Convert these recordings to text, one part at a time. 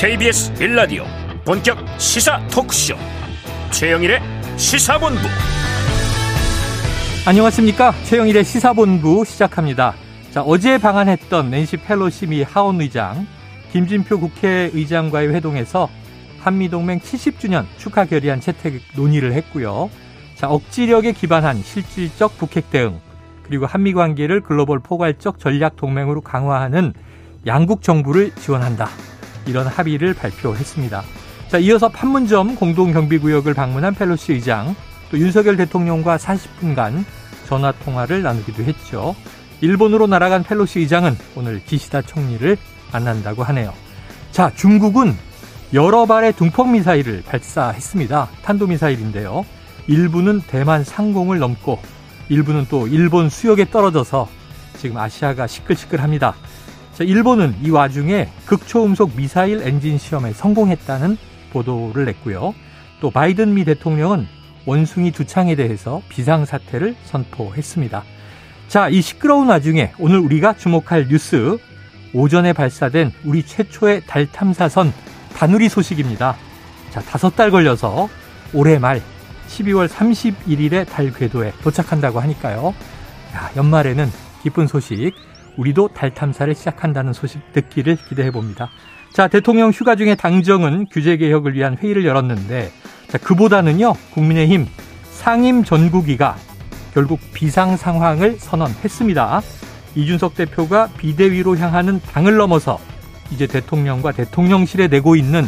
KBS 1라디오 본격 시사 토크쇼. 최영일의 시사본부. 안녕하십니까? 최영일의 시사본부 시작합니다. 자 어제 방한했던 낸시 펠로시 미 하원 의장 김진표 국회의장과의 회동에서 한미동맹 70주년 축하 결의안 채택 논의를 했고요. 자 억지력에 기반한 실질적 북핵 대응 그리고 한미 관계를 글로벌 포괄적 전략 동맹으로 강화하는 양국 정부를 지원한다. 이런 합의를 발표했습니다. 자, 이어서 판문점 공동경비구역을 방문한 펠로시 의장, 또 윤석열 대통령과 40분간 전화 통화를 나누기도 했죠. 일본으로 날아간 펠로시 의장은 오늘 기시다 총리를 만난다고 하네요. 자, 중국은 여러 발의 둥펑 미사일을 발사했습니다. 탄도 미사일인데요. 일부는 대만 상공을 넘고 일부는 또 일본 수역에 떨어져서 지금 아시아가 시끌시끌합니다. 자, 일본은 이 와중에 극초음속 미사일 엔진 시험에 성공했다는 보도를 냈고요. 또 바이든 미 대통령은 원숭이 두 창에 대해서 비상사태를 선포했습니다. 자, 이 시끄러운 와중에 오늘 우리가 주목할 뉴스 오전에 발사된 우리 최초의 달 탐사선 다누리 소식입니다. 자, 다섯 달 걸려서 올해 말 12월 31일에 달 궤도에 도착한다고 하니까요. 야, 연말에는 기쁜 소식, 우리도 달 탐사를 시작한다는 소식 듣기를 기대해 봅니다. 자, 대통령 휴가 중에 당정은 규제 개혁을 위한 회의를 열었는데, 자, 그보다는요, 국민의힘 상임 전국위가 결국 비상 상황을 선언했습니다. 이준석 대표가 비대위로 향하는 당을 넘어서 이제 대통령과 대통령실에 내고 있는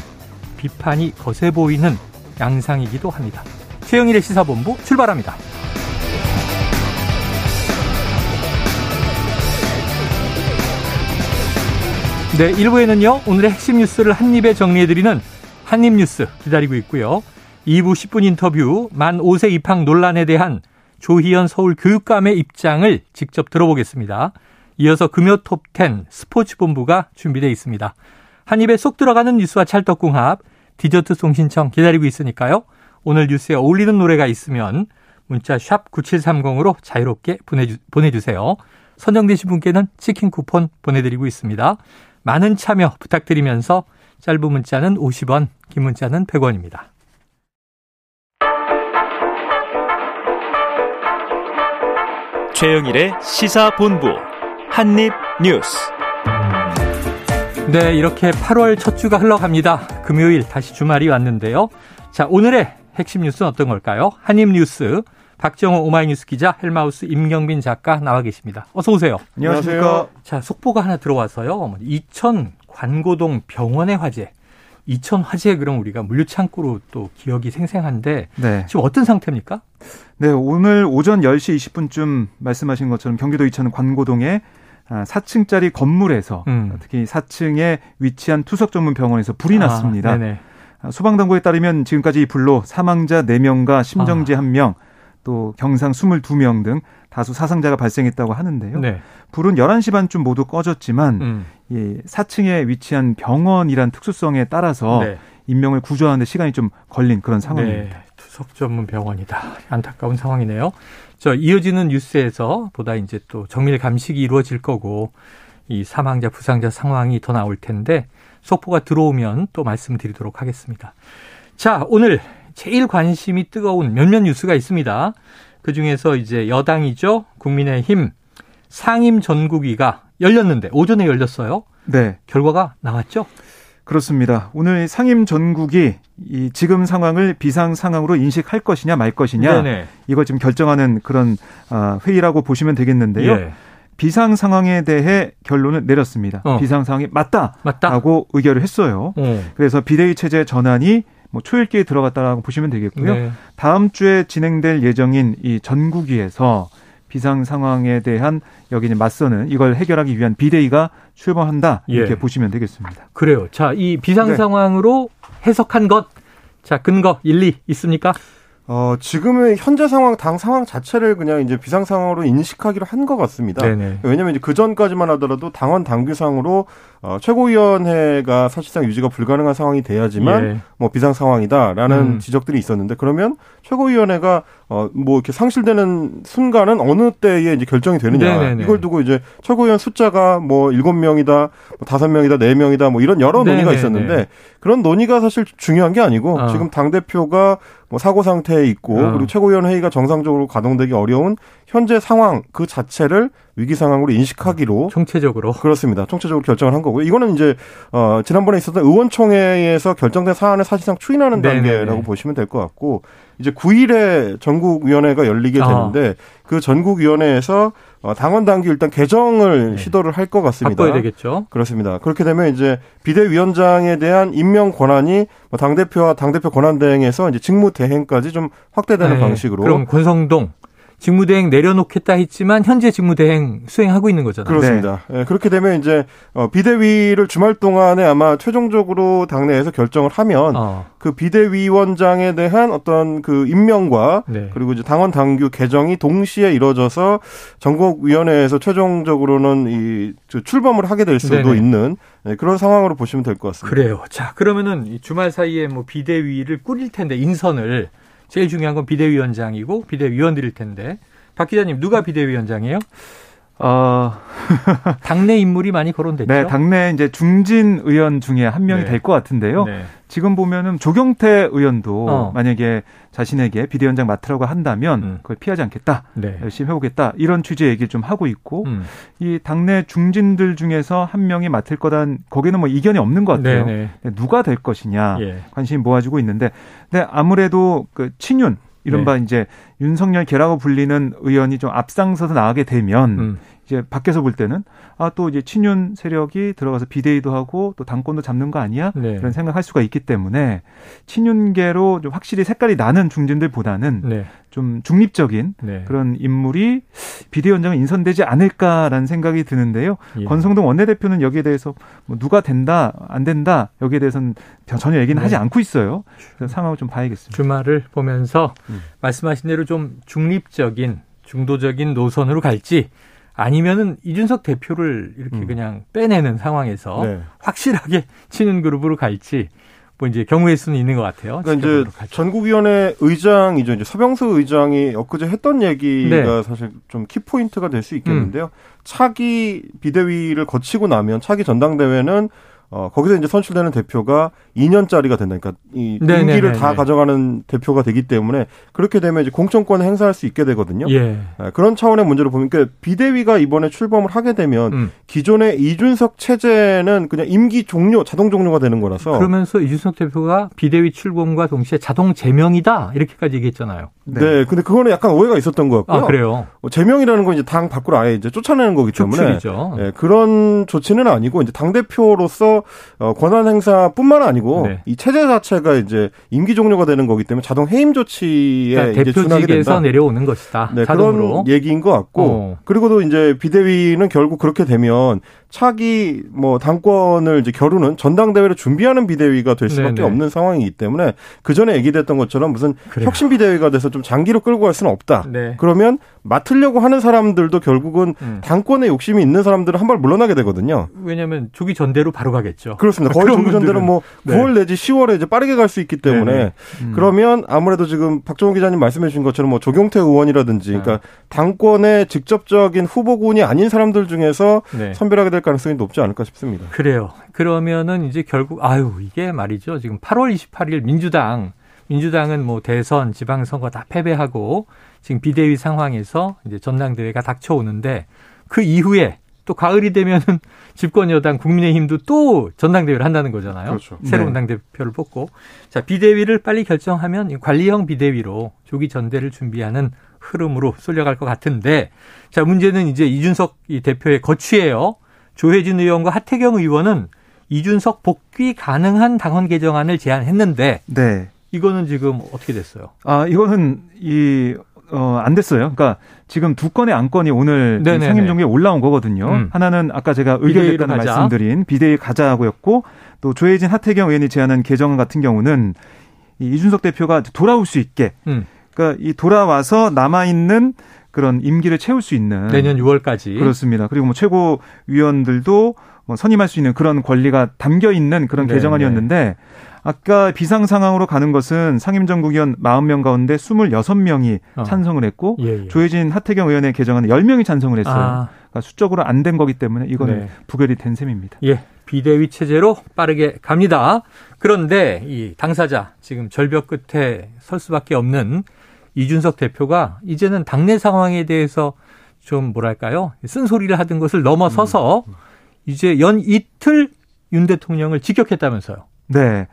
비판이 거세 보이는 양상이기도 합니다. 최영일의 시사본부 출발합니다. 네, 1부에는요, 오늘의 핵심 뉴스를 한입에 정리해드리는 한입뉴스 기다리고 있고요. 2부 10분 인터뷰, 만 5세 입학 논란에 대한 조희연 서울 교육감의 입장을 직접 들어보겠습니다. 이어서 금요 톱10 스포츠본부가 준비되어 있습니다. 한입에 쏙 들어가는 뉴스와 찰떡궁합, 디저트 송 신청 기다리고 있으니까요. 오늘 뉴스에 어울리는 노래가 있으면 문자 샵 9730으로 자유롭게 보내주, 보내주세요. 선정되신 분께는 치킨 쿠폰 보내드리고 있습니다. 많은 참여 부탁드리면서 짧은 문자는 50원, 긴 문자는 100원입니다. 최영일의 시사본부 한입뉴스 네, 이렇게 8월 첫 주가 흘러갑니다. 금요일 다시 주말이 왔는데요. 자, 오늘의 핵심 뉴스는 어떤 걸까요? 한입뉴스 박정호 오마이뉴스 기자 헬마우스 임경빈 작가 나와 계십니다. 어서 오세요. 안녕하십니까. 자, 속보가 하나 들어와서요. 이천 관고동 병원의 화재. 이천 화재 그럼 우리가 물류창고로 또 기억이 생생한데 네. 지금 어떤 상태입니까? 네, 오늘 오전 10시 20분쯤 말씀하신 것처럼 경기도 이천 관고동에 4층짜리 건물에서 음. 특히 4층에 위치한 투석 전문 병원에서 불이 아, 났습니다. 네네. 소방당국에 따르면 지금까지 이 불로 사망자 4명과 심정지 아. 1명, 또 경상 22명 등 다수 사상자가 발생했다고 하는데요. 네. 불은 11시 반쯤 모두 꺼졌지만 음. 이 4층에 위치한 병원이란 특수성에 따라서 네. 인명을 구조하는 데 시간이 좀 걸린 그런 상황입니다. 네. 투석 전문 병원이다. 안타까운 상황이네요. 저 이어지는 뉴스에서 보다 이제 또 정밀 감식이 이루어질 거고 이 사망자 부상자 상황이 더 나올 텐데 속보가 들어오면 또 말씀드리도록 하겠습니다. 자, 오늘 제일 관심이 뜨거운 몇몇 뉴스가 있습니다. 그 중에서 이제 여당이죠. 국민의힘 상임 전국위가 열렸는데 오전에 열렸어요. 네. 결과가 나왔죠? 그렇습니다. 오늘 상임 전국이 이 지금 상황을 비상 상황으로 인식할 것이냐 말 것이냐 네네. 이걸 지금 결정하는 그런 아, 회의라고 보시면 되겠는데요. 예. 비상 상황에 대해 결론을 내렸습니다. 어. 비상 상황이 맞다라고 맞다. 의결을 했어요. 어. 그래서 비대위 체제 전환이 뭐 초읽기에 들어갔다라고 보시면 되겠고요. 네. 다음 주에 진행될 예정인 이 전국위에서 비상 상황에 대한 여기는 맞서는 이걸 해결하기 위한 비대위가 출범한다 이렇게 예. 보시면 되겠습니다. 그래요. 자, 이 비상 네. 상황으로 해석한 것, 자 근거 일리 있습니까? 어, 지금의 현재 상황, 당 상황 자체를 그냥 이제 비상 상황으로 인식하기로 한 것 같습니다. 네네. 왜냐하면 이제 그 전까지만 하더라도 당원 당규상으로 어, 최고위원회가 사실상 유지가 불가능한 상황이 돼야지만 예. 뭐 비상 상황이다라는 음. 지적들이 있었는데 그러면 최고위원회가 어뭐 이렇게 상실되는 순간은 어느 때에 이제 결정이 되느냐 네네네. 이걸 두고 이제 최고위원 숫자가 뭐 일곱 명이다, 뭐 다섯 명이다, 네 명이다, 뭐 이런 여러 논의가 네네네. 있었는데 그런 논의가 사실 중요한 게 아니고 어. 지금 당 대표가 뭐 사고 상태에 있고 어. 그리고 최고위원 회의가 정상적으로 가동되기 어려운 현재 상황 그 자체를 위기 상황으로 인식하기로 총체적으로 그렇습니다. 총체적으로 결정을 한 거고요. 이거는 이제 어 지난번에 있었던 의원총회에서 결정된 사안을 사실상 추인하는 네네네. 단계라고 보시면 될 것 같고 이제 9일에 전국위원회가 열리게 아. 되는데 아. 그 전국위원회에서 어, 당원 당규 일단 개정을 네. 시도를 할 것 같습니다. 바꿔야 되겠죠. 그렇습니다. 그렇게 되면 이제 비대위원장에 대한 임명 권한이 뭐 당대표와 당 대표 권한 대행에서 이제 직무 대행까지 좀 확대되는 네. 방식으로. 그럼 권성동 직무대행 내려놓겠다 했지만 현재 직무대행 수행하고 있는 거잖아요. 그렇습니다. 네. 네, 그렇게 되면 이제 어, 비대위를 주말 동안에 아마 최종적으로 당내에서 결정을 하면 어. 그 비대위원장에 대한 어떤 그 임명과 네. 그리고 이제 당원 당규 개정이 동시에 이루어져서 전국위원회에서 최종적으로는 이 출범을 하게 될 수도 네네. 있는 네, 그런 상황으로 보시면 될 것 같습니다. 그래요. 자 그러면은 주말 사이에 뭐 비대위를 꾸릴 텐데 인선을 제일 중요한 건 비대위원장이고 비대위원들일 텐데 박 기자님 누가 비대위원장이에요? 어... 당내 인물이 많이 거론됐죠. 네, 당내 이제 중진 의원 중에 한 명이 네. 될것 같은데요. 네. 지금 보면은 조경태 의원도 어. 만약에 자신에게 비대위원장 맡으라고 한다면 음. 그걸 피하지 않겠다. 네. 열심히 해보겠다. 이런 취지 의 얘기를 좀 하고 있고 음. 이 당내 중진들 중에서 한 명이 맡을 거란 거기는 뭐 이견이 없는 것 같아요. 네네. 네. 누가 될 것이냐 예. 관심이 모아지고 있는데 근데 아무래도 그 친윤 이른바 네. 이제 윤석열 계라고 불리는 의원이 좀 앞장서서 나가게 되면 음. 이제 밖에서 볼 때는 아 또 이제 친윤 세력이 들어가서 비대위도 하고 또 당권도 잡는 거 아니야? 네. 이런 생각할 수가 있기 때문에 친윤계로 좀 확실히 색깔이 나는 중진들보다는 네. 좀 중립적인 네. 그런 인물이 비대위원장에 인선되지 않을까라는 생각이 드는데요. 예. 권성동 원내대표는 여기에 대해서 뭐 누가 된다 안 된다 여기에 대해서는 전혀 얘기는 네. 하지 않고 있어요. 그래서 상황을 좀 봐야겠습니다. 주말을 보면서 음. 말씀하신 대로 좀 중립적인 중도적인 노선으로 갈지 아니면은 이준석 대표를 이렇게 음. 그냥 빼내는 상황에서 네. 확실하게 치는 그룹으로 갈지 뭐 이제 경우의 수는 있는 것 같아요. 그러니까 이제 전국위원회 의장이죠. 이제 서병수 의장이 엊그제 했던 얘기가 네. 사실 좀 키포인트가 될 수 있겠는데요. 음. 차기 비대위를 거치고 나면 차기 전당대회는 어, 거기서 이제 선출되는 대표가 2년짜리가 된다. 그러니까 이 임기를 다 가져가는 대표가 되기 때문에 그렇게 되면 이제 공천권을 행사할 수 있게 되거든요. 예. 네, 그런 차원의 문제를 보면 그러니까 비대위가 이번에 출범을 하게 되면 음. 기존의 이준석 체제는 그냥 임기 종료, 자동 종료가 되는 거라서 그러면서 이준석 대표가 비대위 출범과 동시에 자동 제명이다 이렇게까지 얘기했잖아요. 네. 네. 근데 그거는 약간 오해가 있었던 것 같고요. 아, 그래요? 뭐 제명이라는 건 이제 당 밖으로 아예 이제 쫓아내는 거기 때문에. 네, 그런 조치는 아니고 이제 당대표로서 어, 권한 행사뿐만 아니고 네. 이 체제 자체가 이제 임기 종료가 되는 거기 때문에 자동 해임 조치에 그러니까 대표직에서 내려오는 것이다. 네, 자동으로. 그런 얘기인 것 같고 어. 그리고도 이제 비대위는 결국 그렇게 되면 차기 뭐 당권을 이제 겨루는 전당대회를 준비하는 비대위가 될 수밖에 네네. 없는 상황이기 때문에 그 전에 얘기됐던 것처럼 무슨 그래요. 혁신 비대위가 돼서 좀 장기로 끌고 갈 수는 없다. 네. 그러면 맡으려고 하는 사람들도 결국은 음. 당권에 욕심이 있는 사람들은 한 발 물러나게 되거든요. 왜냐하면 조기 전대로 바로 가겠죠. 그렇습니다. 거의 조기 전대로 뭐 네. 9월 내지 10월에 이제 빠르게 갈 수 있기 때문에 음. 그러면 아무래도 지금 박정호 기자님 말씀해 주신 것처럼 뭐 조경태 의원이라든지 그러니까 네. 당권의 직접적인 후보군이 아닌 사람들 중에서 네. 선별하게 될 가능성이 높지 않을까 싶습니다. 그래요. 그러면은 이제 결국 아유 이게 말이죠. 지금 8월 28일 민주당 민주당은 뭐 대선, 지방선거 다 패배하고 지금 비대위 상황에서 이제 전당대회가 닥쳐오는데 그 이후에 또 가을이 되면은 집권 여당 국민의힘도 또 전당대회를 한다는 거잖아요. 그렇죠. 새로운 네. 당대표를 뽑고 자 비대위를 빨리 결정하면 관리형 비대위로 조기 전대를 준비하는 흐름으로 쏠려갈 것 같은데 자 문제는 이제 이준석 이 대표의 거취예요. 조혜진 의원과 하태경 의원은 이준석 복귀 가능한 당원 개정안을 제안했는데 네. 이거는 지금 어떻게 됐어요? 아 이거는 이 어, 안 됐어요. 그러니까 지금 두 건의 안건이 오늘 상임종에 올라온 거거든요. 음. 하나는 아까 제가 의결됐다는 말씀드린 비대위 가자고였고 또 조혜진 하태경 의원이 제안한 개정안 같은 경우는 이 이준석 대표가 돌아올 수 있게 음. 그러니까 이 돌아와서 남아 있는 그런 임기를 채울 수 있는 내년 6월까지 그렇습니다. 그리고 뭐 최고 위원들도 뭐 선임할 수 있는 그런 권리가 담겨 있는 그런 네, 개정안이었는데 아까 비상 상황으로 가는 것은 상임정국위원 40명 가운데 26명이 어. 찬성을 했고 예, 예. 조혜진 하태경 의원의 개정안은 10명이 찬성을 했어요. 아. 그러니까 수적으로 안 된 거기 때문에 이거는 네. 부결이 된 셈입니다. 예. 비대위 체제로 빠르게 갑니다. 그런데 이 당사자 지금 절벽 끝에 설 수밖에 없는 이준석 대표가 이제는 당내 상황에 대해서 좀 뭐랄까요? 쓴소리를 하던 것을 넘어서서 음. 이제 연 이틀 윤 대통령을 직격했다면서요. 네.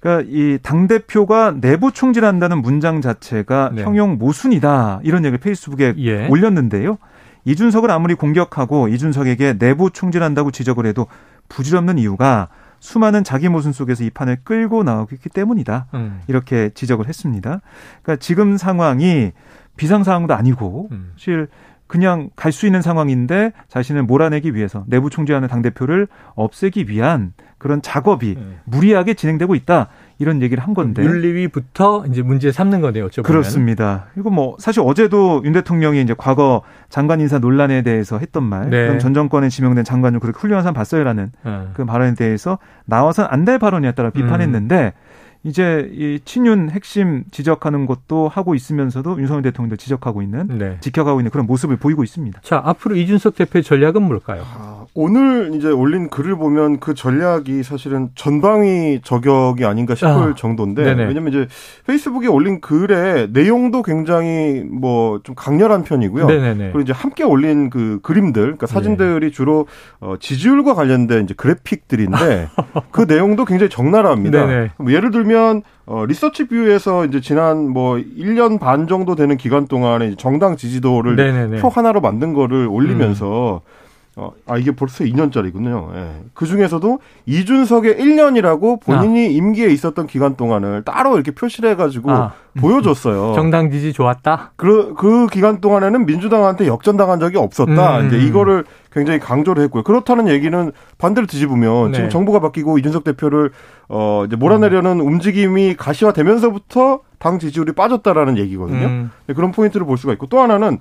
그러니까 이 당 대표가 내부 총질한다는 문장 자체가 네. 형용 모순이다. 이런 얘기를 페이스북에 예. 올렸는데요. 이준석을 아무리 공격하고 이준석에게 내부 총질한다고 지적을 해도 부질없는 이유가 수많은 자기 모순 속에서 이 판을 끌고 나오고 있기 때문이다. 음. 이렇게 지적을 했습니다. 그러니까 지금 상황이 비상 상황도 아니고 음. 사실 그냥 갈 수 있는 상황인데 자신을 몰아내기 위해서 내부 총재하는 당 대표를 없애기 위한 그런 작업이 네. 무리하게 진행되고 있다. 이런 얘기를 한 건데. 윤리위부터 이제 문제 삼는 거네요. 어쩌면. 그렇습니다. 그리고 뭐 사실 어제도 윤 대통령이 이제 과거 장관 인사 논란에 대해서 했던 말, 네. 그럼 전 정권에 지명된 장관 중 그렇게 훌륭한 사람 봤어요라는 네. 그 발언에 대해서 나와서는 안될 발언이었다고 비판했는데 음. 이제 이 친윤 핵심 지적하는 것도 하고 있으면서도 윤석열 대통령도 지적하고 있는 네. 지켜가고 있는 그런 모습을 보이고 있습니다. 자 앞으로 이준석 대표의 전략은 뭘까요? 아, 오늘 이제 올린 글을 보면 그 전략이 사실은 전방위 저격이 아닌가 싶을 아, 정도인데 네네. 왜냐면 이제 페이스북에 올린 글의 내용도 굉장히 뭐 좀 강렬한 편이고요. 네네네. 그리고 이제 함께 올린 그 그림들, 그러니까 사진들이 네. 주로 어, 지지율과 관련된 이제 그래픽들인데 그 내용도 굉장히 적나라합니다. 뭐 예를 들면 어, 리서치 뷰에서 이제 지난 뭐 1년 반 정도 되는 기간 동안에 정당 지지도를 네네네. 표 하나로 만든 거를 올리면서 음. 어, 아, 이게 벌써 2년짜리군요. 예. 그 중에서도 이준석의 1년이라고 본인이 아. 임기에 있었던 기간 동안을 따로 이렇게 표시를 해가지고 아. 보여줬어요. 정당 지지 좋았다? 그, 그 기간 동안에는 민주당한테 역전당한 적이 없었다. 음. 이제 이거를 굉장히 강조를 했고요. 그렇다는 얘기는 반대로 뒤집으면 네. 지금 정부가 바뀌고 이준석 대표를 어, 이제 몰아내려는 음. 움직임이 가시화되면서부터 당 지지율이 빠졌다라는 얘기거든요. 음. 네, 그런 포인트를 볼 수가 있고 또 하나는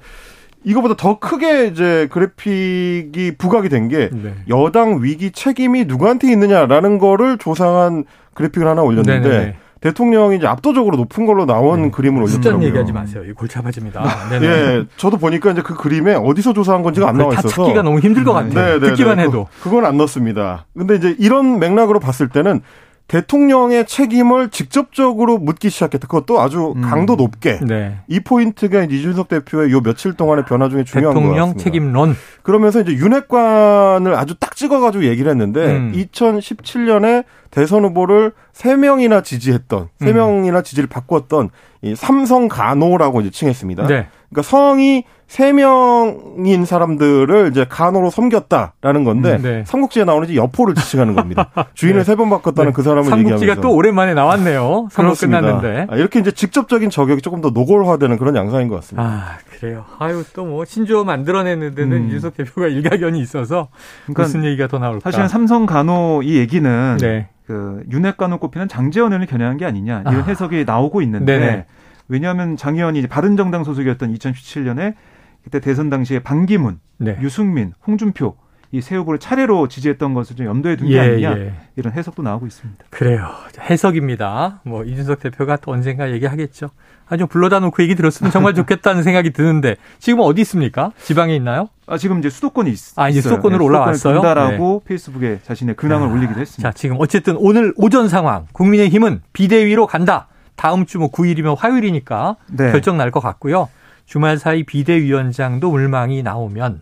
이거보다 더 크게 이제 그래픽이 부각이 된게 네. 여당 위기 책임이 누구한테 있느냐라는 거를 조사한 그래픽을 하나 올렸는데 네네네. 네, 네. 대통령이 이제 압도적으로 높은 걸로 나온 네. 그림을 올렸더라고요. 숫자 얘기하지 마세요. 이 골치 아파집니다. 네 예, 저도 보니까 이제 그 그림에 어디서 조사한 건지가 안 나와 있어서 찾기가 너무 힘들 것 같아요. 네네네. 듣기만 해도. 그, 그건 안 넣습니다. 근데 이제 이런 맥락으로 봤을 때는 대통령의 책임을 직접적으로 묻기 시작했다. 그것도 아주 음. 강도 높게. 네. 이 포인트가 이준석 대표의 요 며칠 동안의 변화 중에 중요한 것 같습니다. 대통령 책임론. 그러면서 이제 윤핵관을 아주 딱 찍어가지고 얘기를 했는데 음. 2017년에 대선 후보를 3명이나 지지했던, 3명이나 음. 지지를 바꿨던 이 삼성 간호라고 이제 칭했습니다. 네. 그러니까 성이 세 명인 사람들을 이제 간호로 섬겼다라는 건데 음, 네. 삼국지에 나오는 이제 여포를 지칭하는 겁니다. 주인을 네. 세번 바꿨다는 네. 그 사람을 삼국지가 얘기하면서 삼국지가 또 오랜만에 나왔네요. 삼국 끝났는데 아, 이렇게 이제 직접적인 저격이 조금 더 노골화되는 그런 양상인 것 같습니다. 아 그래요. 아유 또 뭐 신조어 만들어내는 데는 음. 윤석 대표가 일가견이 있어서 그러니까 무슨 얘기가 더 나올까? 사실은 삼성 간호 이 얘기는 네. 그 윤핵 간호 꼽히는 장재원 의원을 겨냥한 게 아니냐 이런 아. 해석이 나오고 있는데. 네네. 왜냐하면 장 의원이 바른정당 소속이었던 2017년에 그때 대선 당시에 반기문, 네. 유승민, 홍준표 이세 후보를 차례로 지지했던 것을 좀 염두에 둔게 예, 아니냐 예. 이런 해석도 나오고 있습니다. 그래요. 해석입니다. 뭐 이준석 대표가 또 언젠가 얘기하겠죠. 아주 불러다 놓고 얘기 들었으면 정말 좋겠다는 생각이 드는데 지금 어디 있습니까? 지방에 있나요? 아 지금 이제 수도권이 있, 아 이제 수도권으로 네, 올라왔어요. 다라고 네. 페이스북에 자신의 근황을 아, 올리기도 했습니다. 자 지금 어쨌든 오늘 오전 상황 국민의힘은 비대위로 간다. 다음 주 뭐 9일이면 화요일이니까 네. 결정 날 것 같고요. 주말 사이 비대위원장도 물망이 나오면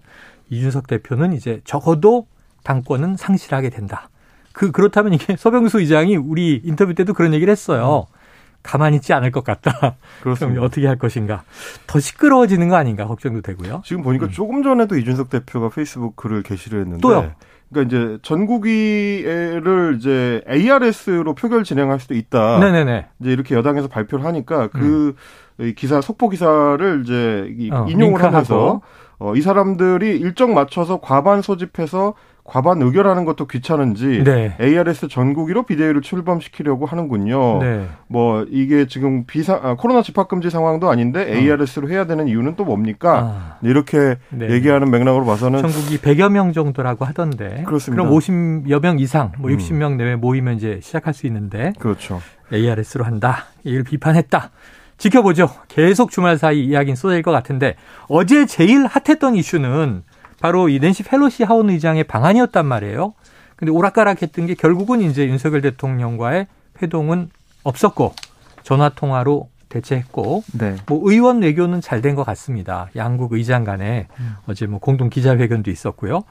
이준석 대표는 이제 적어도 당권은 상실하게 된다. 그 그렇다면 이게 서병수 의장이 우리 인터뷰 때도 그런 얘기를 했어요. 음. 가만히 있지 않을 것 같다. 그럼 어떻게 할 것인가. 더 시끄러워지는 거 아닌가 걱정도 되고요. 지금 보니까 음. 조금 전에도 이준석 대표가 페이스북 글을 게시를 했는데 또요. 그러니까 이제 전국위를 이제 ARS로 표결 진행할 수도 있다. 네네네. 이제 이렇게 여당에서 발표를 하니까 그 음. 기사 속보 기사를 이제 어, 인용을 링크하고. 하면서 어, 이 사람들이 일정 맞춰서 과반 소집해서 과반 의결하는 것도 귀찮은지 네. ARS 전국위로 비대위를 출범시키려고 하는군요. 네. 뭐 이게 지금 비상 아, 코로나 집합 금지 상황도 아닌데 어. ARS로 해야 되는 이유는 또 뭡니까? 아. 이렇게 네. 얘기하는 맥락으로 봐서는 전국이 100여 명 정도라고 하던데. 그렇습니다. 그럼 50여 명 이상, 뭐 60명 음. 내외 모이면 이제 시작할 수 있는데. 그렇죠. ARS로 한다. 이를 비판했다. 지켜보죠. 계속 주말 사이 이야기는 쏟아질 것 같은데 어제 제일 핫했던 이슈는 바로 이 낸시 펠로시 하원 의장의 방안이었단 말이에요. 근데 오락가락했던 게 결국은 이제 윤석열 대통령과의 회동은 없었고 전화 통화로 대체했고 네. 뭐 의원 외교는 잘 된 것 같습니다. 양국 의장 간에 음. 어제 뭐 공동 기자회견도 있었고요.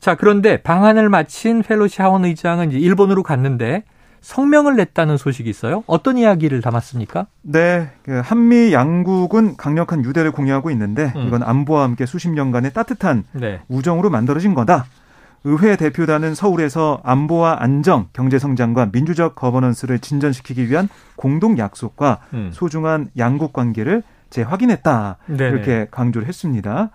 자 그런데 방안을 마친 펠로시 하원 의장은 이제 일본으로 갔는데 성명을 냈다는 소식이 있어요. 어떤 이야기를 담았습니까? 네, 그 한미 양국은 강력한 유대를 공유하고 있는데 음. 이건 안보와 함께 수십 년간의 따뜻한 네. 우정으로 만들어진 거다. 의회 대표단은 서울에서 안보와 안정, 경제 성장과 민주적 거버넌스를 진전시키기 위한 공동 약속과 음. 소중한 양국 관계를 재확인했다. 네네. 이렇게 강조를 했습니다.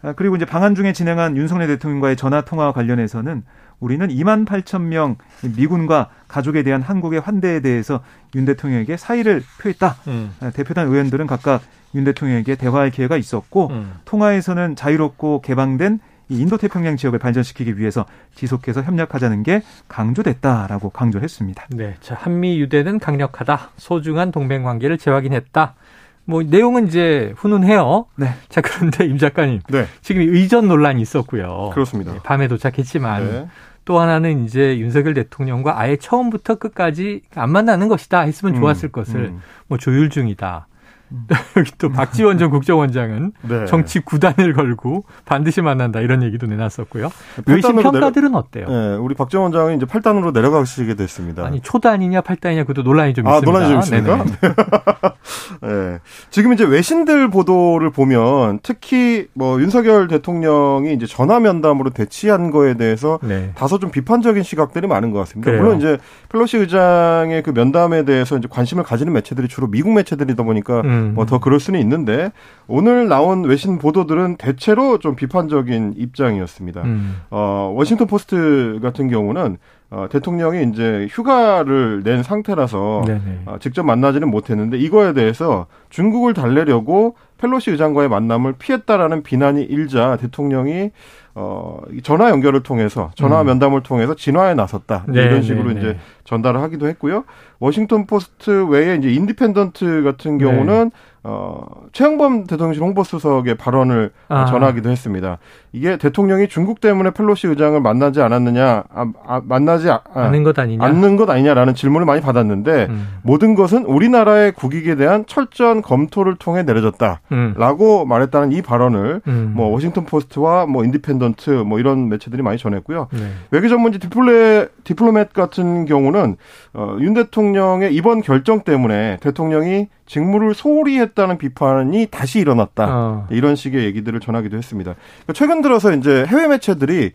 아, 그리고 이제 방한 중에 진행한 윤석열 대통령과의 전화 통화와 관련해서는 우리는 2만 8천 명 미군과 가족에 대한 한국의 환대에 대해서 윤 대통령에게 사의를 표했다. 음. 아, 대표단 의원들은 각각 윤 대통령에게 대화할 기회가 있었고 음. 통화에서는 자유롭고 개방된 이 인도태평양 지역을 발전시키기 위해서 지속해서 협력하자는 게 강조됐다라고 강조했습니다. 네, 자 한미 유대는 강력하다. 소중한 동맹 관계를 재확인했다. 뭐 내용은 이제 훈훈해요. 네. 자 그런데 임 작가님, 네. 지금 의전 논란이 있었고요. 그렇습니다. 네, 밤에 도착했지만 네. 또 하나는 이제 윤석열 대통령과 아예 처음부터 끝까지 안 만나는 것이다 했으면 음, 좋았을 음, 것을 음. 뭐 조율 중이다. 여기 또 박지원 전 국정원장은 네. 정치 구단을 걸고 반드시 만난다 이런 얘기도 내놨었고요. 외신 평가들은 내려... 어때요? 네, 우리 박지원 원장이 이제 8단으로 내려가시게 됐습니다. 아니 초단이냐 8단이냐 그것도 논란이 좀 아, 있습니다. 논란이 좀 있습니까? 네. 지금 이제 외신들 보도를 보면 특히 뭐 윤석열 대통령이 이제 전화 면담으로 대치한 거에 대해서 네. 다소 좀 비판적인 시각들이 많은 것 같습니다. 그래요. 물론 이제 펠로시 의장의 그 면담에 대해서 이제 관심을 가지는 매체들이 주로 미국 매체들이다 보니까 음. 음. 뭐더 그럴 수는 있는데 오늘 나온 외신 보도들은 대체로 좀 비판적인 입장이었습니다. 음. 어, 워싱턴 포스트 같은 경우는 어, 대통령이 이제 휴가를 낸 상태라서 어, 직접 만나지는 못했는데 이거에 대해서 중국을 달래려고 펠로시 의장과의 만남을 피했다라는 비난이 일자 대통령이 어, 전화 연결을 통해서 전화 음. 면담을 통해서 진화에 나섰다 네, 이런 식으로 네, 이제 네. 전달을 하기도 했고요. 워싱턴 포스트 외에 이제 인디펜던트 같은 경우는 네. 어, 최영범 대통령실 홍보수석의 발언을 아. 전하기도 했습니다. 이게 대통령이 중국 때문에 펠로시 의장을 만나지 않았느냐, 아, 아, 만나지 아, 않는 것 아니냐, 않는 것 아니냐라는 질문을 많이 받았는데 음. 모든 것은 우리나라의 국익에 대한 철저한 검토를 통해 내려졌다라고 음. 말했다는 이 발언을 음. 뭐 워싱턴 포스트와 뭐 인디펜던트 뭐 이런 매체들이 많이 전했고요. 네. 외교 전문지 디플레 디플로맷 같은 경우는 어, 윤 대통령의 이번 결정 때문에 대통령이 직무를 소홀히 했다는 비판이 다시 일어났다. 어. 이런 식의 얘기들을 전하기도 했습니다. 그러니까 최근 들어서 이제 해외 매체들이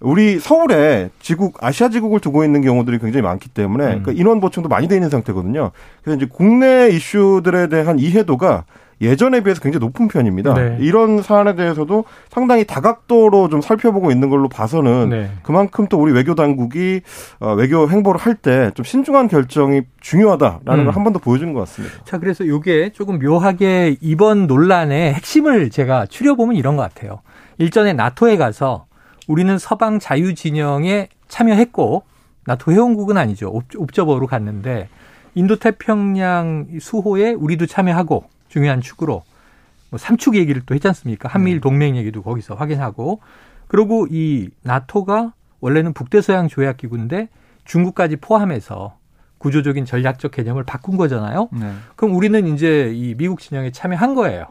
우리 서울에 지국 아시아 지국을 두고 있는 경우들이 굉장히 많기 때문에 음. 그러니까 인원 보충도 많이 돼 있는 상태거든요. 그래서 이제 국내 이슈들에 대한 이해도가 예전에 비해서 굉장히 높은 편입니다. 네. 이런 사안에 대해서도 상당히 다각도로 좀 살펴보고 있는 걸로 봐서는 네. 그만큼 또 우리 외교 당국이 어, 외교 행보를 할 때 좀 신중한 결정이 중요하다라는 음. 걸한 번 더 보여주는 것 같습니다. 자, 그래서 이게 조금 묘하게 이번 논란의 핵심을 제가 추려보면 이런 것 같아요. 일전에 나토에 가서 우리는 서방 자유 진영에 참여했고 나토 회원국은 아니죠. 옵저버로 갔는데 인도 태평양 수호에 우리도 참여하고 중요한 축으로 뭐 삼축 얘기를 또 했지 않습니까? 한미일 네. 동맹 얘기도 거기서 확인하고 그리고 이 나토가 원래는 북대서양 조약 기구인데 중국까지 포함해서 구조적인 전략적 개념을 바꾼 거잖아요. 네. 그럼 우리는 이제 이 미국 진영에 참여한 거예요.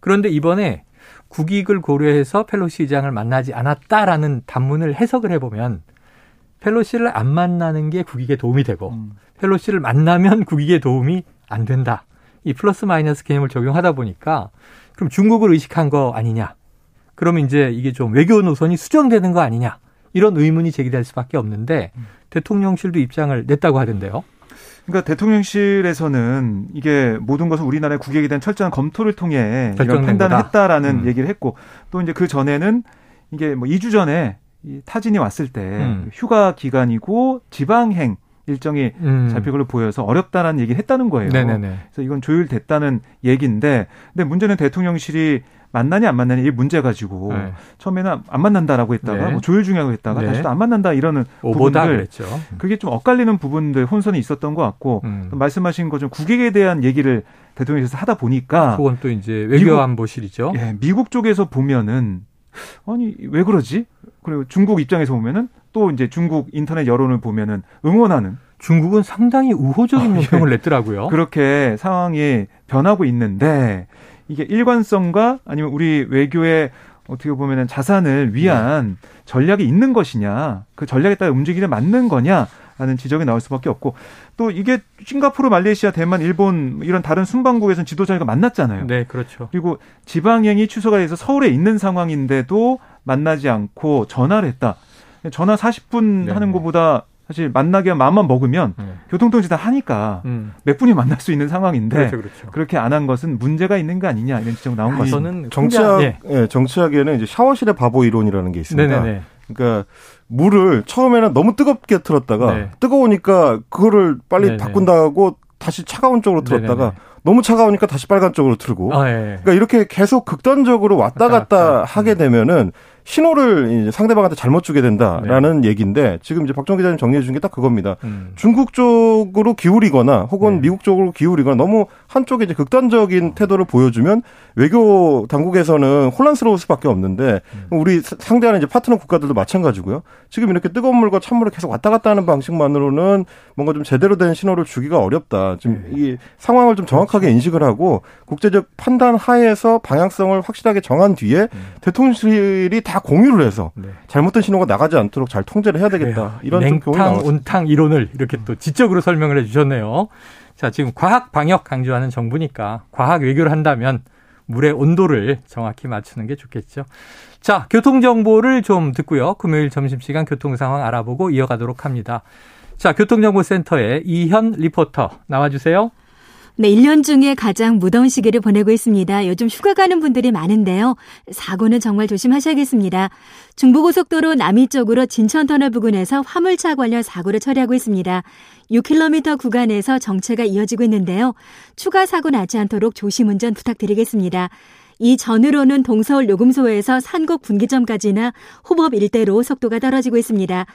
그런데 이번에 국익을 고려해서 펠로시 의장을 만나지 않았다라는 단문을 해석을 해보면 펠로시를 안 만나는 게 국익에 도움이 되고 음. 펠로시를 만나면 국익에 도움이 안 된다. 이 플러스 마이너스 개념을 적용하다 보니까 그럼 중국을 의식한 거 아니냐? 그러면 이제 이게 좀 외교 노선이 수정되는 거 아니냐? 이런 의문이 제기될 수밖에 없는데 음. 대통령실도 입장을 냈다고 하던데요. 그러니까 대통령실에서는 이게 모든 것을 우리나라의 국익에 대한 철저한 검토를 통해 이런 판단을 거다. 했다라는 음. 얘기를 했고 또 이제 그 전에는 이게 뭐 2주 전에 이 타진이 왔을 때 음. 휴가 기간이고 지방행 일정이 음. 잡힐 걸로 보여서 어렵다라는 얘기를 했다는 거예요. 네네네. 그래서 이건 조율됐다는 얘기인데 근데 문제는 대통령실이 만나냐 안 만나냐 이 문제 가지고 네. 처음에는 안 만난다라고 했다가 네. 뭐 조율 중이라고 했다가 네. 다시 또 안 만난다 이러는 부분들 그랬죠. 그게 좀 엇갈리는 부분들 혼선이 있었던 것 같고 음. 말씀하신 것좀 국익에 대한 얘기를 대통령께서 하다 보니까 그건 또 이제 외교안보실이죠. 예, 미국 쪽에서 보면은 아니 왜 그러지? 그리고 중국 입장에서 보면은 또 이제 중국 인터넷 여론을 보면은 응원하는 중국은 상당히 우호적인 평을 아, 예. 냈더라고요. 그렇게 상황이 변하고 있는데 이게 일관성과 아니면 우리 외교의 어떻게 보면은 자산을 위한 네. 전략이 있는 것이냐, 그 전략에 따라 움직이는 맞는 거냐, 하는 지적이 나올 수밖에 없고 또 이게 싱가포르, 말레이시아, 대만, 일본 이런 다른 순방국에서는 지도자가 만났잖아요. 네, 그렇죠. 그리고 지방행이 취소가 돼서 서울에 있는 상황인데도 만나지 않고 전화를 했다. 전화 40분 네. 하는 것보다 사실 만나게 마음만 먹으면 네. 교통통신 다 하니까 음. 몇 분이 만날 수 있는 상황인데 그렇죠, 그렇죠. 그렇게 안 한 것은 문제가 있는 거 아니냐 이런 지적 나온 것 같습니다. 정치학, 네. 네, 정치학에는 이제 샤워실의 바보 이론이라는 게 있습니다. 네네네. 그러니까 물을 처음에는 너무 뜨겁게 틀었다가 네. 뜨거우니까 그거를 빨리 네네. 바꾼다고 다시 차가운 쪽으로 틀었다가 네네네. 너무 차가우니까 다시 빨간 쪽으로 틀고. 아, 예. 그러니까 이렇게 계속 극단적으로 왔다 갔다 하게 되면은 신호를 이제 상대방한테 잘못 주게 된다라는 네. 얘기인데 지금 이제 박정 기자님 정리해 준게딱 그겁니다. 음. 중국 쪽으로 기울이거나 혹은 네. 미국 쪽으로 기울이거나 너무 한쪽에 이제 극단적인 태도를 보여주면 외교 당국에서는 혼란스러울 수밖에 없는데 음. 우리 상대하는 이제 파트너 국가들도 마찬가지고요. 지금 이렇게 뜨거운 물과 찬물을 계속 왔다 갔다 하는 방식만으로는 뭔가 좀 제대로 된 신호를 주기가 어렵다. 지금 네. 이 상황을 좀 정확하게 그렇죠. 인식을 하고 국제적 판단 하에서 방향성을 확실하게 정한 뒤에 음. 대통령실이 다다 공유를 해서 네. 잘못된 신호가 나가지 않도록 잘 통제를 해야 되겠다. 그래요. 이런 냉탕 온탕 이론을 이렇게 또 지적으로 설명을 해주셨네요. 자 지금 과학 방역 강조하는 정부니까 과학 외교를 한다면 물의 온도를 정확히 맞추는 게 좋겠죠. 자 교통 정보를 좀 듣고요. 금요일 점심시간 교통 상황 알아보고 이어가도록 합니다. 자 교통정보센터에 이현 리포터 나와주세요. 네, 1년 중에 가장 무더운 시기를 보내고 있습니다. 요즘 휴가 가는 분들이 많은데요. 사고는 정말 조심하셔야겠습니다. 중부고속도로 남이 쪽으로 진천터널 부근에서 화물차 관련 사고를 처리하고 있습니다. 6km 구간에서 정체가 이어지고 있는데요. 추가 사고 나지 않도록 조심 운전 부탁드리겠습니다. 이 전으로는 동서울 요금소에서 산곡 분기점까지나 호법 일대로 속도가 떨어지고 있습니다.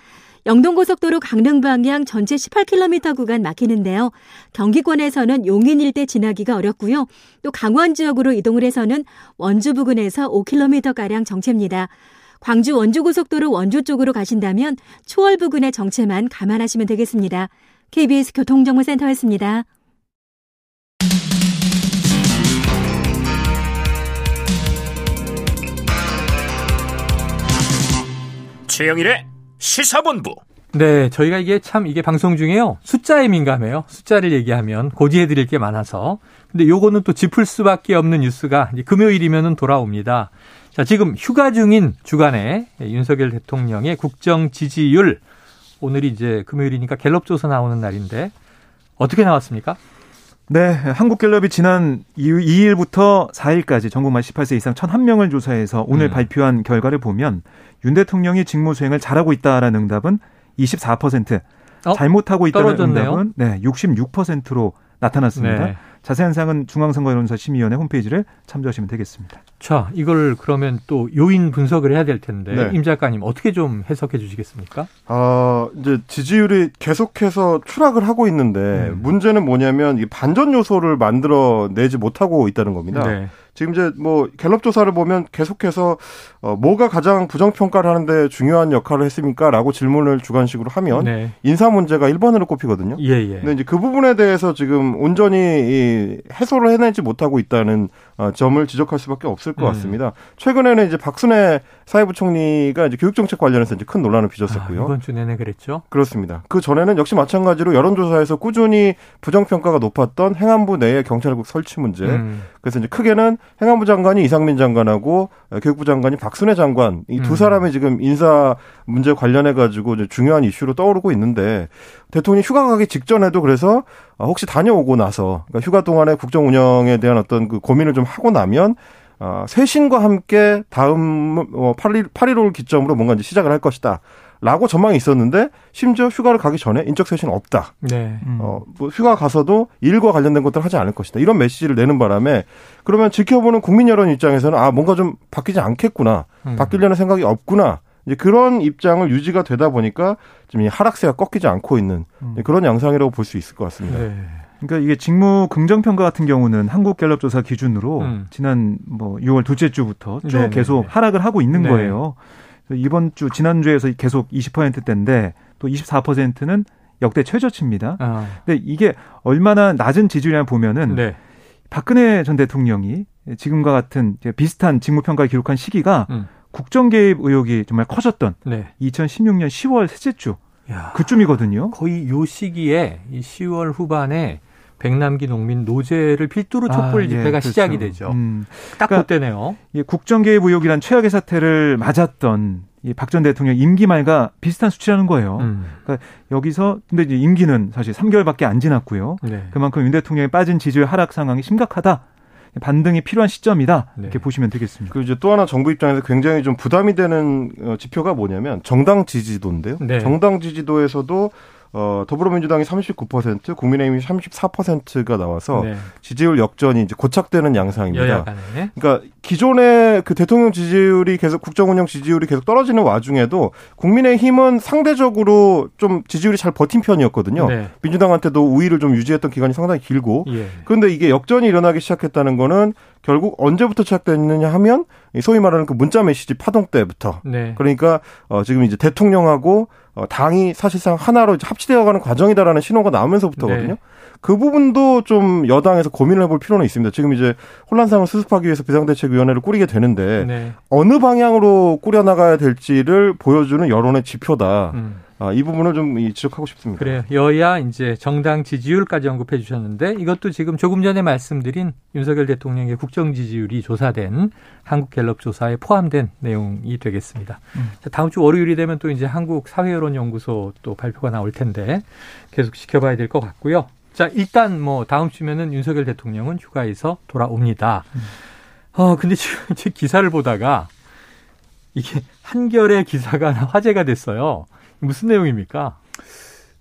영동고속도로 강릉 방향 전체 18km 구간 막히는데요. 경기권에서는 용인 일대 지나기가 어렵고요. 또 강원 지역으로 이동을 해서는 원주 부근에서 5km가량 정체입니다. 광주 원주고속도로 원주 쪽으로 가신다면 초월 부근의 정체만 감안하시면 되겠습니다. KBS 교통정보센터였습니다. 최영일의 시사본부. 네, 저희가 이게 참 이게 방송 중에요. 숫자에 민감해요. 숫자를 얘기하면 고지해 드릴 게 많아서. 근데 요거는 또 짚을 수밖에 없는 뉴스가 금요일이면은 돌아옵니다. 자, 지금 휴가 중인 주간에 윤석열 대통령의 국정 지지율 오늘이 이제 금요일이니까 갤럽 조사 나오는 날인데 어떻게 나왔습니까? 네, 한국갤럽이 지난 2일부터 4일까지 전국만 18세 이상 1,001명을 조사해서 오늘 음. 발표한 결과를 보면 윤 대통령이 직무 수행을 잘하고 있다라는 응답은 24%, 어? 잘못하고 있다는 떨어졌네요. 응답은 네, 66%로 나타났습니다. 네. 자세한 사항은 중앙선거여론조사 심의위원회 홈페이지를 참조하시면 되겠습니다. 자, 이걸 그러면 또 요인 분석을 해야 될 텐데 네. 임 작가님 어떻게 좀 해석해 주시겠습니까? 아, 이제 지지율이 계속해서 추락을 하고 있는데 음. 문제는 뭐냐면 이 반전 요소를 만들어 내지 못하고 있다는 겁니다. 네. 지금 이제 뭐 갤럽 조사를 보면 계속해서 어 뭐가 가장 부정 평가를 하는데 중요한 역할을 했습니까라고 질문을 주관식으로 하면 네. 인사 문제가 1번으로 꼽히거든요. 예, 예. 근데 이제 그 부분에 대해서 지금 온전히 이 해소를 해내지 못하고 있다는 어, 점을 지적할 수밖에 없을 것 음. 같습니다. 최근에는 이제 박순애 사회부총리가 이제 교육정책 관련해서 이제 큰 논란을 빚었었고요. 아, 이번 주 내내 그랬죠? 그렇습니다. 그 전에는 역시 마찬가지로 여론조사에서 꾸준히 부정평가가 높았던 행안부 내의 경찰국 설치 문제. 음. 그래서 이제 크게는 행안부 장관이 이상민 장관하고 교육부 장관이 박순애 장관 이두 음. 사람의 지금 인사 문제 관련해 가지고 중요한 이슈로 떠오르고 있는데 대통령이 휴가 가기 직전에도 그래서 혹시 다녀오고 나서 그러니까 휴가 동안에 국정 운영에 대한 어떤 그 고민을 좀 하고 나면 어, 쇄신과 함께 다음 어, 8일 8.15를 기점으로 뭔가 이제 시작을 할 것이다. 라고 전망이 있었는데 심지어 휴가를 가기 전에 인적 쇄신 없다. 네. 음. 어, 뭐 휴가 가서도 일과 관련된 것들을 하지 않을 것이다. 이런 메시지를 내는 바람에 그러면 지켜보는 국민 여론 입장에서는 아 뭔가 좀 바뀌지 않겠구나. 음. 바뀌려는 생각이 없구나. 이제 그런 입장을 유지가 되다 보니까 좀 하락세가 꺾이지 않고 있는 음. 그런 양상이라고 볼 수 있을 것 같습니다. 네. 그러니까 이게 직무 긍정 평가 같은 경우는 한국갤럽 조사 기준으로 음. 지난 뭐 6월 둘째 주부터 쭉 네네. 계속 하락을 하고 있는 네. 거예요. 이번 주 지난 주에서 계속 20%대인데 또 24%는 역대 최저치입니다. 아. 근데 이게 얼마나 낮은 지지율이냐 보면은 네. 박근혜 전 대통령이 지금과 같은 비슷한 직무 평가를 기록한 시기가 음. 국정 개입 의혹이 정말 커졌던 네. 2016년 10월 셋째 주 야, 그쯤이거든요. 거의 요 시기에 이 10월 후반에 백남기 농민 노제를 필두로 촛불 아, 집회가 예, 그렇죠. 시작이 되죠. 음. 딱 그러니까 그때네요. 이 국정 개입 의혹이란 최악의 사태를 맞았던 이박전 대통령 임기 말과 비슷한 수치라는 거예요. 음. 그러니까 여기서 근데 이제 임기는 사실 3개월밖에 안 지났고요. 네. 그만큼 윤 대통령이 빠진 지지율 하락 상황이 심각하다. 반등이 필요한 시점이다 이렇게 네. 보시면 되겠습니다. 그리고 이제 또 하나 정부 입장에서 굉장히 좀 부담이 되는 어, 지표가 뭐냐면 정당 지지도인데요. 네. 정당 지지도에서도 어, 더불어민주당이 39%, 국민의힘이 34%가 나와서 네. 지지율 역전이 이제 고착되는 양상입니다. 그러니까 기존의 그 대통령 지지율이 계속 국정 운영 지지율이 계속 떨어지는 와중에도 국민의힘은 상대적으로 좀 지지율이 잘 버틴 편이었거든요. 네. 민주당한테도 우위를 좀 유지했던 기간이 상당히 길고. 예. 그런데 이게 역전이 일어나기 시작했다는 거는 결국 언제부터 시작됐느냐 하면 소위 말하는 그 문자 메시지 파동 때부터. 네. 그러니까 어 지금 이제 대통령하고 어, 당이 사실상 하나로 합치되어가는 과정이다라는 신호가 나오면서부터거든요. 네. 그 부분도 좀 여당에서 고민을 해볼 필요는 있습니다. 지금 이제 혼란상을 수습하기 위해서 비상대책위원회를 꾸리게 되는데 네. 어느 방향으로 꾸려 나가야 될지를 보여주는 여론의 지표다. 음. 아, 이 부분을 좀 지적하고 싶습니다. 그래요. 여야 이제 정당 지지율까지 언급해 주셨는데 이것도 지금 조금 전에 말씀드린 윤석열 대통령의 국정 지지율이 조사된 한국갤럽 조사에 포함된 내용이 되겠습니다. 음. 자, 다음 주 월요일이 되면 또 이제 한국 사회여론연구소 또 발표가 나올 텐데 계속 지켜봐야 될 것 같고요. 자, 일단 뭐 다음 주면은 윤석열 대통령은 휴가에서 돌아옵니다. 음. 어, 근데 지금 제 기사를 보다가 이게 한결의 기사가 화제가 됐어요. 무슨 내용입니까?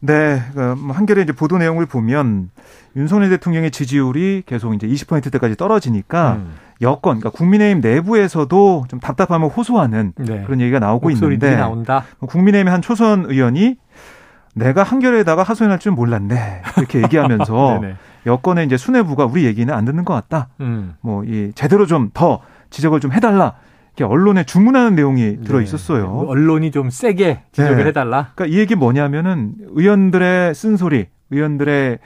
네, 그뭐 한겨레 이제 보도 내용을 보면 윤석열 대통령의 지지율이 계속 이제 20%대까지 떨어지니까 음. 여권, 그러니까 국민의힘 내부에서도 좀 답답함을 호소하는 네. 그런 얘기가 나오고 있는데 나온다. 국민의힘의 한 초선 의원이 내가 한겨레에다가 하소연할 줄 몰랐네 이렇게 얘기하면서 여권의 이제 수뇌부가 우리 얘기는 안 듣는 것 같다. 음. 뭐이 제대로 좀 더 지적을 좀 해달라 언론에 주문하는 내용이 들어 있었어요. 네. 언론이 좀 세게 지적을 네. 해달라. 그러니까 이 얘기 뭐냐면은 의원들의 쓴소리, 의원들의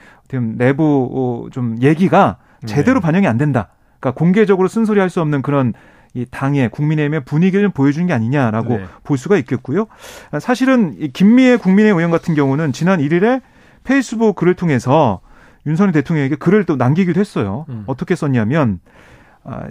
내부 어, 좀 얘기가 네. 제대로 네. 반영이 안 된다. 그러니까 공개적으로 쓴소리할 수 없는 그런 이 당의 국민의힘의 분위기를 보여주는 게 아니냐라고 네. 볼 수가 있겠고요. 사실은 김미애 국민의힘 의원 같은 경우는 지난 1일에 페이스북 글을 통해서 윤석열 대통령에게 글을 또 남기기도 했어요. 음. 어떻게 썼냐면 아,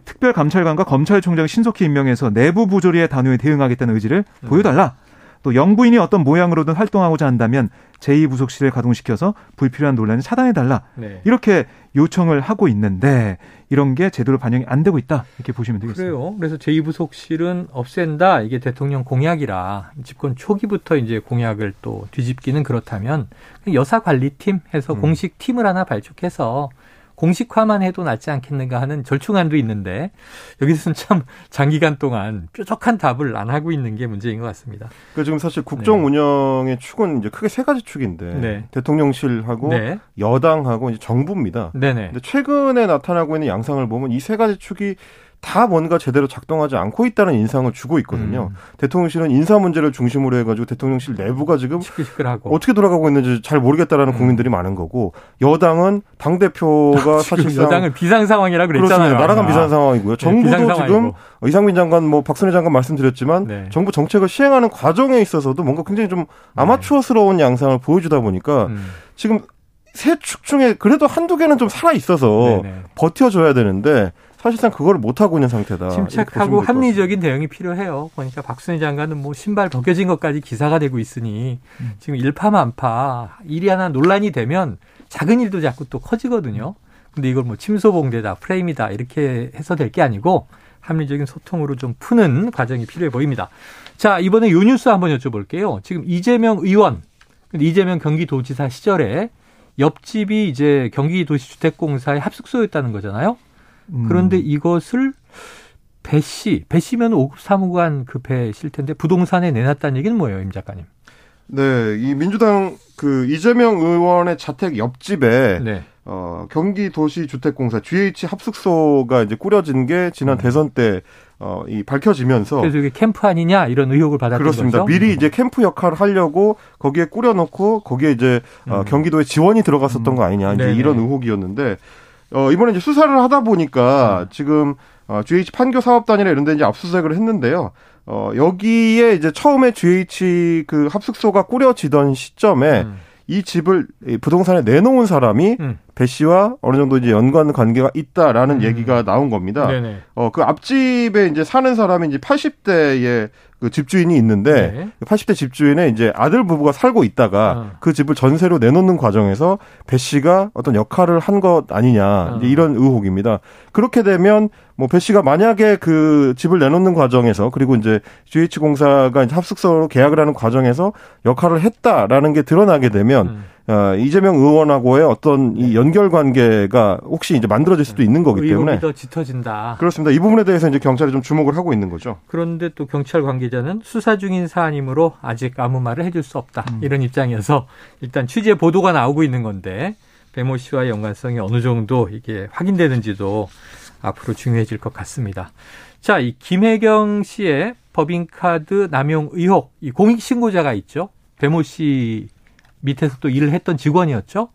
특별감찰관과 검찰총장 신속히 임명해서 내부 부조리의 단호에 대응하겠다는 의지를 음. 보여달라. 또 영부인이 어떤 모양으로든 활동하고자 한다면 제2부속실을 가동시켜서 불필요한 논란을 차단해달라. 네. 이렇게 요청을 하고 있는데 이런 게 제대로 반영이 안 되고 있다. 이렇게 보시면 되겠습니다. 그래요. 그래서 제2부속실은 없앤다. 이게 대통령 공약이라 집권 초기부터 이제 공약을 또 뒤집기는 그렇다면 여사관리팀 해서 음. 공식 팀을 하나 발족해서 공식화만 해도 낫지 않겠는가 하는 절충안도 있는데 여기서는 참 장기간 동안 뾰족한 답을 안 하고 있는 게 문제인 것 같습니다. 그러니까 지금 사실 국정 네. 운영의 축은 이제 크게 세 가지 축인데 네. 대통령실하고 네. 여당하고 이제 정부입니다. 네네. 근데 최근에 나타나고 있는 양상을 보면 이 세 가지 축이 다 뭔가 제대로 작동하지 않고 있다는 인상을 주고 있거든요. 음. 대통령실은 인사 문제를 중심으로 해가지고 대통령실 내부가 지금 시끌시끌하고. 어떻게 돌아가고 있는지 잘 모르겠다라는 음. 국민들이 많은 거고 여당은 당 대표가 사실상 여당은 비상 상황이라 그랬잖아요. 나라간 비상 상황이고요. 네, 정부도 네, 지금 이상민 장관, 뭐 박순애 장관 말씀드렸지만 네. 정부 정책을 시행하는 과정에 있어서도 뭔가 굉장히 좀 네. 아마추어스러운 양상을 보여주다 보니까 음. 지금 세축 중에 그래도 한두 개는 좀 살아 있어서 버텨줘야 되는데 사실상 그걸 못 하고 있는 상태다. 침착하고 합리적인 대응이 필요해요. 보니까 박순희 장관은 뭐 신발 벗겨진 것까지 기사가 되고 있으니 음. 지금 일파만파 일이 하나 논란이 되면 작은 일도 자꾸 또 커지거든요. 근데 이걸 뭐 침소봉대다, 프레임이다 이렇게 해서 될 게 아니고 합리적인 소통으로 좀 푸는 과정이 필요해 보입니다. 자, 이번에 요 뉴스 한번 여쭤볼게요. 지금 이재명 의원, 이재명 경기도지사 시절에 옆집이 이제 경기도시주택공사의 합숙소였다는 거잖아요. 음. 그런데 이것을 배 씨, 배 씨면 5급 사무관 급해실 텐데 부동산에 내놨다는 얘기는 뭐예요, 임 작가님? 네, 이 민주당 그 이재명 의원의 자택 옆집에 네. 어, 경기도시주택공사 GH 합숙소가 이제 꾸려진 게 지난 음. 대선 때 어, 이 밝혀지면서 그래서 이게 캠프 아니냐 이런 의혹을 받았던 그렇습니다. 거죠. 미리 음. 이제 캠프 역할을 하려고 거기에 꾸려놓고 거기에 이제 어, 음. 경기도에 지원이 들어갔었던 음. 거 아니냐 이제 이런 의혹이었는데 어, 이번에 이제 수사를 하다 보니까 음. 지금 어, GH 판교 사업단이나 이런 데 이제 압수수색을 했는데요. 어, 여기에 이제 처음에 GH 그 합숙소가 꾸려지던 시점에 음. 이 집을 부동산에 내놓은 사람이 음. 배 씨와 어느 정도 이제 연관 관계가 있다라는 음. 얘기가 나온 겁니다. 네네. 어, 그 앞집에 이제 사는 사람이 이제 80대의 그 집주인이 있는데 네. 80대 집주인의 이제 아들 부부가 살고 있다가 어. 그 집을 전세로 내놓는 과정에서 배 씨가 어떤 역할을 한 것 아니냐 어. 이런 의혹입니다. 그렇게 되면 뭐 배 씨가 만약에 그 집을 내놓는 과정에서 그리고 이제 GH공사가 이제 합숙소로 계약을 하는 과정에서 역할을 했다라는 게 드러나게 되면 음. 어, 이재명 의원하고의 어떤 이 네. 연결 관계가 혹시 이제 만들어질 수도 있는 거기 때문에 더 짙어진다. 그렇습니다. 이 부분에 대해서 이제 경찰이 좀 주목을 하고 있는 거죠. 그런데 또 경찰 관계자는 수사 중인 사안이므로 아직 아무 말을 해줄 수 없다. 음. 이런 입장이어서 일단 취재 보도가 나오고 있는 건데 배모 씨와의 연관성이 어느 정도 이게 확인되는지도 앞으로 중요해질 것 같습니다. 자, 이 김혜경 씨의 법인카드 남용 의혹, 이 공익신고자가 있죠. 배모 씨 밑에서 또 일을 했던 직원이었죠.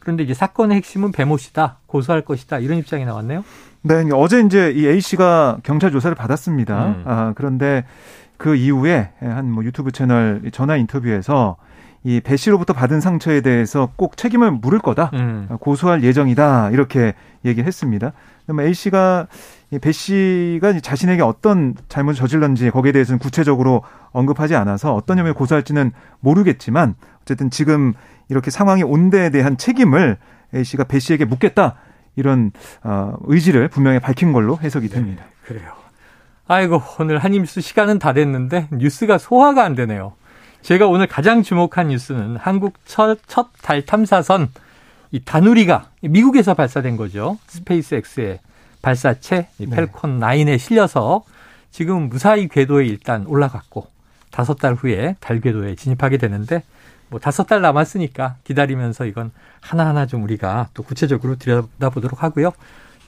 그런데 이제 사건의 핵심은 배모 씨다, 고소할 것이다 이런 입장이 나왔네요. 네, 어제 이제 이 A 씨가 경찰 조사를 받았습니다. 음. 아, 그런데 그 이후에 한 뭐 유튜브 채널 전화 인터뷰에서 이 배 씨로부터 받은 상처에 대해서 꼭 책임을 물을 거다, 음. 고소할 예정이다 이렇게 얘기했습니다. 그러면 A 씨가 배 씨가 자신에게 어떤 잘못을 저질렀는지 거기에 대해서는 구체적으로 언급하지 않아서 어떤 혐의를 고소할지는 모르겠지만 어쨌든 지금 이렇게 상황이 온 데에 대한 책임을 A 씨가 배 씨에게 묻겠다 이런 어, 의지를 분명히 밝힌 걸로 해석이 됩니다. 네, 그래요. 아이고 오늘 한임수 시간은 다 됐는데 뉴스가 소화가 안 되네요. 제가 오늘 가장 주목한 뉴스는 한국 첫 달 탐사선 이 다누리가 미국에서 발사된 거죠. 스페이스 X의 발사체 네. 팰컨 9에 실려서 지금 무사히 궤도에 일단 올라갔고 다섯 달 후에 달 궤도에 진입하게 되는데 뭐 다섯 달 남았으니까 기다리면서 이건 하나하나 좀 우리가 또 구체적으로 들여다보도록 하고요.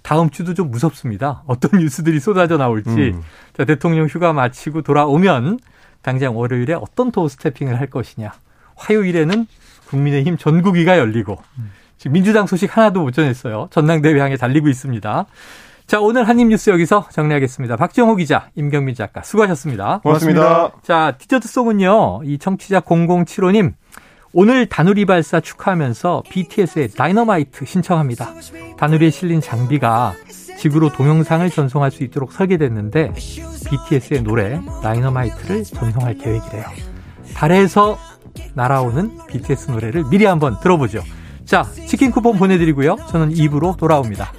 다음 주도 좀 무섭습니다. 어떤 뉴스들이 쏟아져 나올지. 음. 자, 대통령 휴가 마치고 돌아오면 당장 월요일에 어떤 도어 스태핑을 할 것이냐. 화요일에는 국민의힘 전국위가 열리고 음. 지금 민주당 소식 하나도 못 전했어요. 전당대회 향해 달리고 있습니다. 자, 오늘 한입 뉴스 여기서 정리하겠습니다. 박정호 기자, 임경민 작가, 수고하셨습니다. 고맙습니다. 자, 디저트송은요, 이 청취자 0075님, 오늘 다누리 발사 축하하면서 BTS의 다이너마이트 신청합니다. 다누리에 실린 장비가 지구로 동영상을 전송할 수 있도록 설계됐는데 BTS의 노래 다이너마이트를 전송할 계획이래요. 달에서 날아오는 BTS 노래를 미리 한번 들어보죠. 자, 치킨 쿠폰 보내드리고요. 저는 입으로 돌아옵니다.